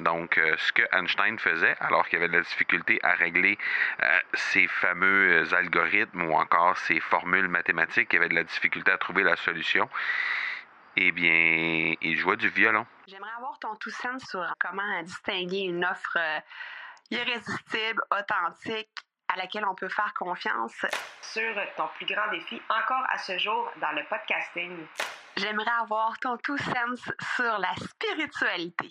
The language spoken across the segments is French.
Donc, euh, ce que Einstein faisait, alors qu'il avait de la difficulté à régler euh, ses fameux algorithmes ou encore ses formules mathématiques, il avait de la difficulté à trouver la solution, eh bien, il jouait du violon. J'aimerais avoir ton tout sens sur comment distinguer une offre euh, irrésistible, authentique, à laquelle on peut faire confiance. Sur ton plus grand défi encore à ce jour dans le podcasting. J'aimerais avoir ton tout sens sur la spiritualité.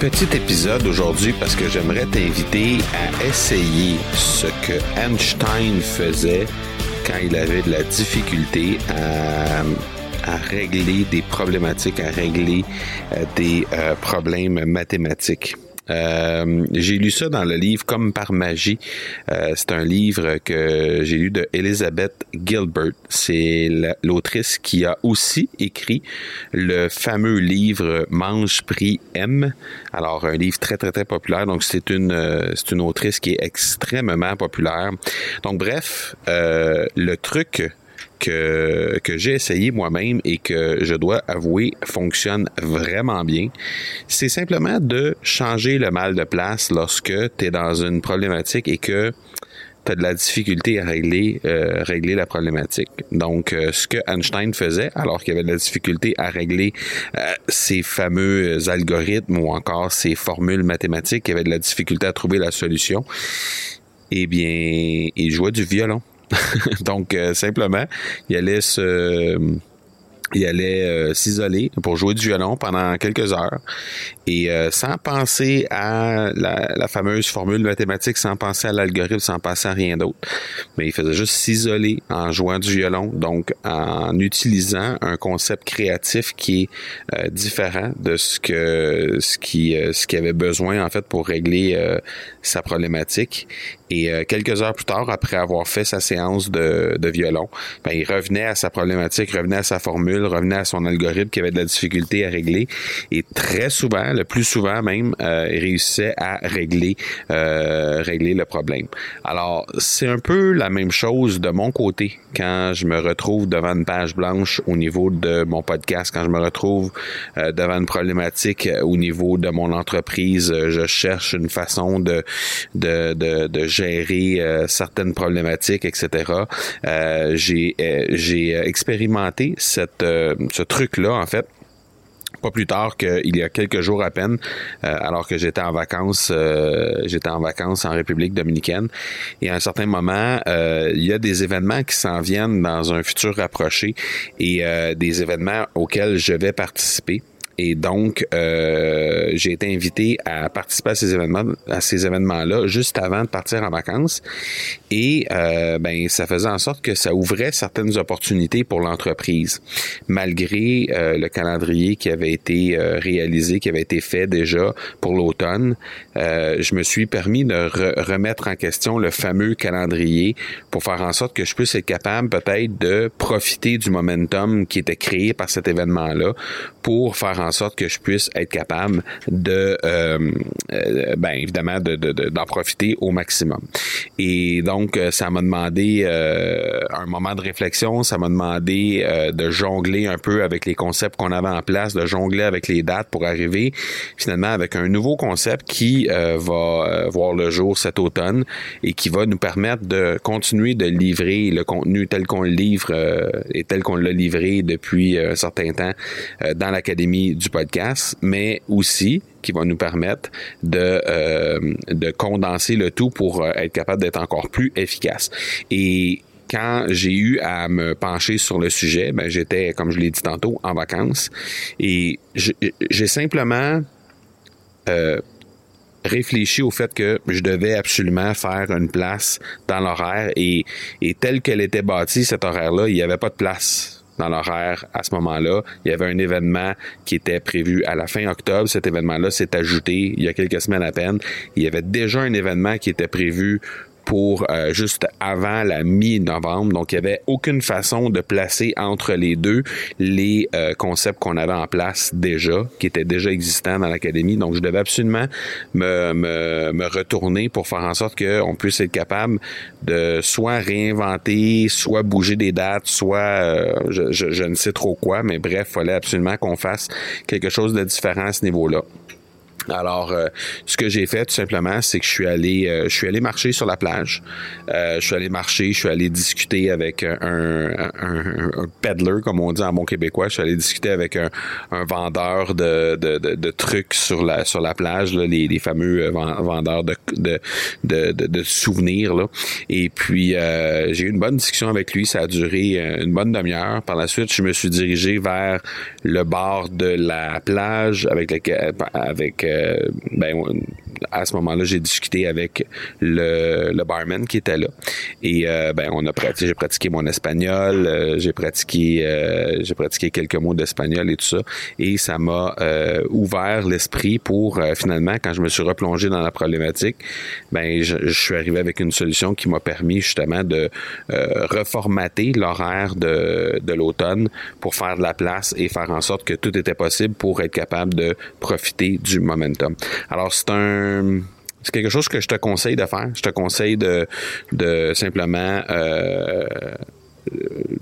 Petit épisode aujourd'hui parce que j'aimerais t'inviter à essayer ce que Einstein faisait quand il avait de la difficulté à, régler des problématiques, à régler euh, des euh, problèmes mathématiques. Euh, j'ai lu ça dans le livre Comme par magie. Euh, c'est un livre que j'ai lu de Elizabeth Gilbert. C'est l'autrice qui a aussi écrit le fameux livre Mange, Prix, M. Alors, un livre très, très, très populaire. Donc, c'est une, euh, c'est une autrice qui est extrêmement populaire. Donc, bref, le truc que, que j'ai essayé moi-même et que je dois avouer fonctionne vraiment bien, c'est simplement de changer le mal de place lorsque tu es dans une problématique et que tu as de la difficulté à régler, euh, régler la problématique. Donc, euh, ce que Einstein faisait, alors qu'il avait de la difficulté à régler euh, ses fameux algorithmes ou encore ses formules mathématiques, il avait de la difficulté à trouver la solution, eh bien, il jouait du violon. Donc, euh, simplement, il allait se il allait euh, s'isoler pour jouer du violon pendant quelques heures et euh, sans penser à la, fameuse formule mathématique, sans penser à l'algorithme, sans penser à rien d'autre. Mais il faisait juste s'isoler en jouant du violon, donc en utilisant un concept créatif qui est différent de ce que ce qui ce qu'il avait besoin en fait pour régler sa problématique et euh, quelques heures plus tard, après avoir fait sa séance de, de violon, ben, il revenait à sa problématique, revenait à sa formule, revenait à son algorithme qui avait de la difficulté à régler. Et très souvent, le plus souvent même, euh, il réussissait à régler, euh, régler le problème. Alors, c'est un peu la même chose de mon côté quand je me retrouve devant une page blanche au niveau de mon podcast, quand je me retrouve devant une problématique au niveau de mon entreprise, je cherche une façon de, de, de, de gérer euh, certaines problématiques, etc. Euh, j'ai euh, j'ai expérimenté cette ce truc là en fait pas plus tard qu'il y a quelques jours à peine, alors que j'étais en vacances, j'étais en vacances en République dominicaine. Et à un certain moment, il y a des événements qui s'en viennent dans un futur rapproché et des événements auxquels je vais participer. Et donc, euh, j'ai été invité à participer à ces événements, à ces événements-là, juste avant de partir en vacances. Et euh, ben, ça faisait en sorte que ça ouvrait certaines opportunités pour l'entreprise, malgré euh, le calendrier qui avait été réalisé, qui avait été fait déjà pour l'automne. je me suis permis de remettre en question le fameux calendrier pour faire en sorte que je puisse être capable peut-être de profiter du momentum qui était créé par cet événement-là pour faire en sorte que je puisse être capable de, euh, euh ben évidemment, d'en de, de, profiter au maximum. Et donc, euh, ça m'a demandé euh, un moment de réflexion, ça m'a demandé de jongler un peu avec les concepts qu'on avait en place, de jongler avec les dates pour arriver finalement avec un nouveau concept qui va voir le jour cet automne et qui va nous permettre de continuer de livrer le contenu tel qu'on le livre et tel qu'on l'a livré depuis un certain temps dans l'Académie du podcast, mais aussi qui va nous permettre de, euh, de condenser le tout pour euh, être capable d'être encore plus efficace. Et quand j'ai eu à me pencher sur le sujet, ben, j'étais, comme je l'ai dit tantôt, en vacances et j'ai simplement euh, réfléchi au fait que je devais absolument faire une place dans l'horaire et, et tel qu'elle était bâtie, cet horaire-là, il n'y avait pas de place dans l'horaire à ce moment-là. Il y avait un événement qui était prévu à la fin octobre. Cet événement-là s'est ajouté il y a quelques semaines à peine. Il y avait déjà un événement qui était prévu pour euh, juste avant la mi-novembre. Donc, il n'y avait aucune façon de placer entre les deux les euh, concepts qu'on avait en place déjà, qui étaient déjà existants dans l'académie. Donc, je devais absolument me, me, retourner pour faire en sorte qu'on puisse être capable de soit réinventer, soit bouger des dates, soit euh, je, je, je ne sais trop quoi, mais bref, il fallait absolument qu'on fasse quelque chose de différent à ce niveau-là. Alors, euh, ce que j'ai fait tout simplement, c'est que je suis allé, euh, je suis allé marcher sur la plage. Euh, je suis allé marcher, je suis allé discuter avec un, un, un, peddler, comme on dit en bon québécois. Je suis allé discuter avec un, vendeur de, de, de, de, trucs sur la sur la plage, là, les, les fameux vendeurs de, de, de, souvenirs. Là. Et puis, j'ai eu une bonne discussion avec lui. Ça a duré une bonne demi-heure. Par la suite, je me suis dirigé vers le bord de la plage avec avec euh, ben, à ce moment-là, j'ai discuté avec le, le, barman qui était là. Et euh, ben, on a pratiqué, j'ai pratiqué mon espagnol, euh, j'ai pratiqué, euh, j'ai pratiqué quelques mots d'espagnol et tout ça. Et ça m'a ouvert l'esprit pour finalement, quand je me suis replongé dans la problématique, ben, je, je suis arrivé avec une solution qui m'a permis justement de reformater l'horaire de, de l'automne pour faire de la place et faire en sorte que tout était possible pour être capable de profiter du momentum. Alors, c'est un c'est quelque chose que je te conseille de faire. Je te conseille de, simplement euh,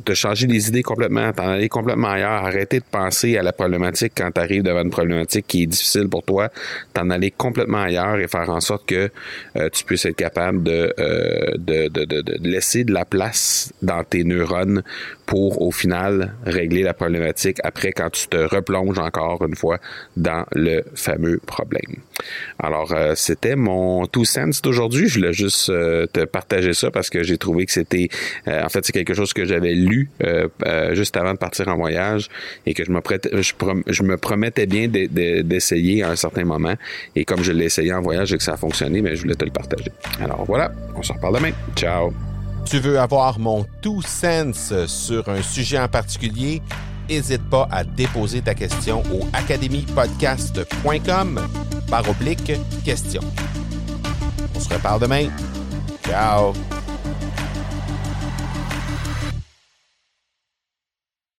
de changer les idées complètement, t'en aller complètement ailleurs, arrêter de penser à la problématique quand tu arrives devant une problématique qui est difficile pour toi, t'en aller complètement ailleurs et faire en sorte que euh, tu puisses être capable euh, de, laisser de la place dans tes neurones pour au final régler la problématique après quand tu te replonges encore une fois dans le fameux problème. Alors euh, c'était mon two cents d'aujourd'hui. Je voulais juste euh, te partager ça parce que j'ai trouvé que c'était euh, en fait c'est quelque chose que j'avais lu juste avant de partir en voyage et que je me promettais bien d'essayer à un certain moment et comme je l'ai essayé en voyage et que ça a fonctionné, mais je voulais te le partager. Alors voilà, on se reparle demain. Ciao tu veux avoir mon tout sens sur un sujet en particulier, n'hésite pas à déposer ta question au academypodcast.com par oblique question. On se reparle demain. Ciao!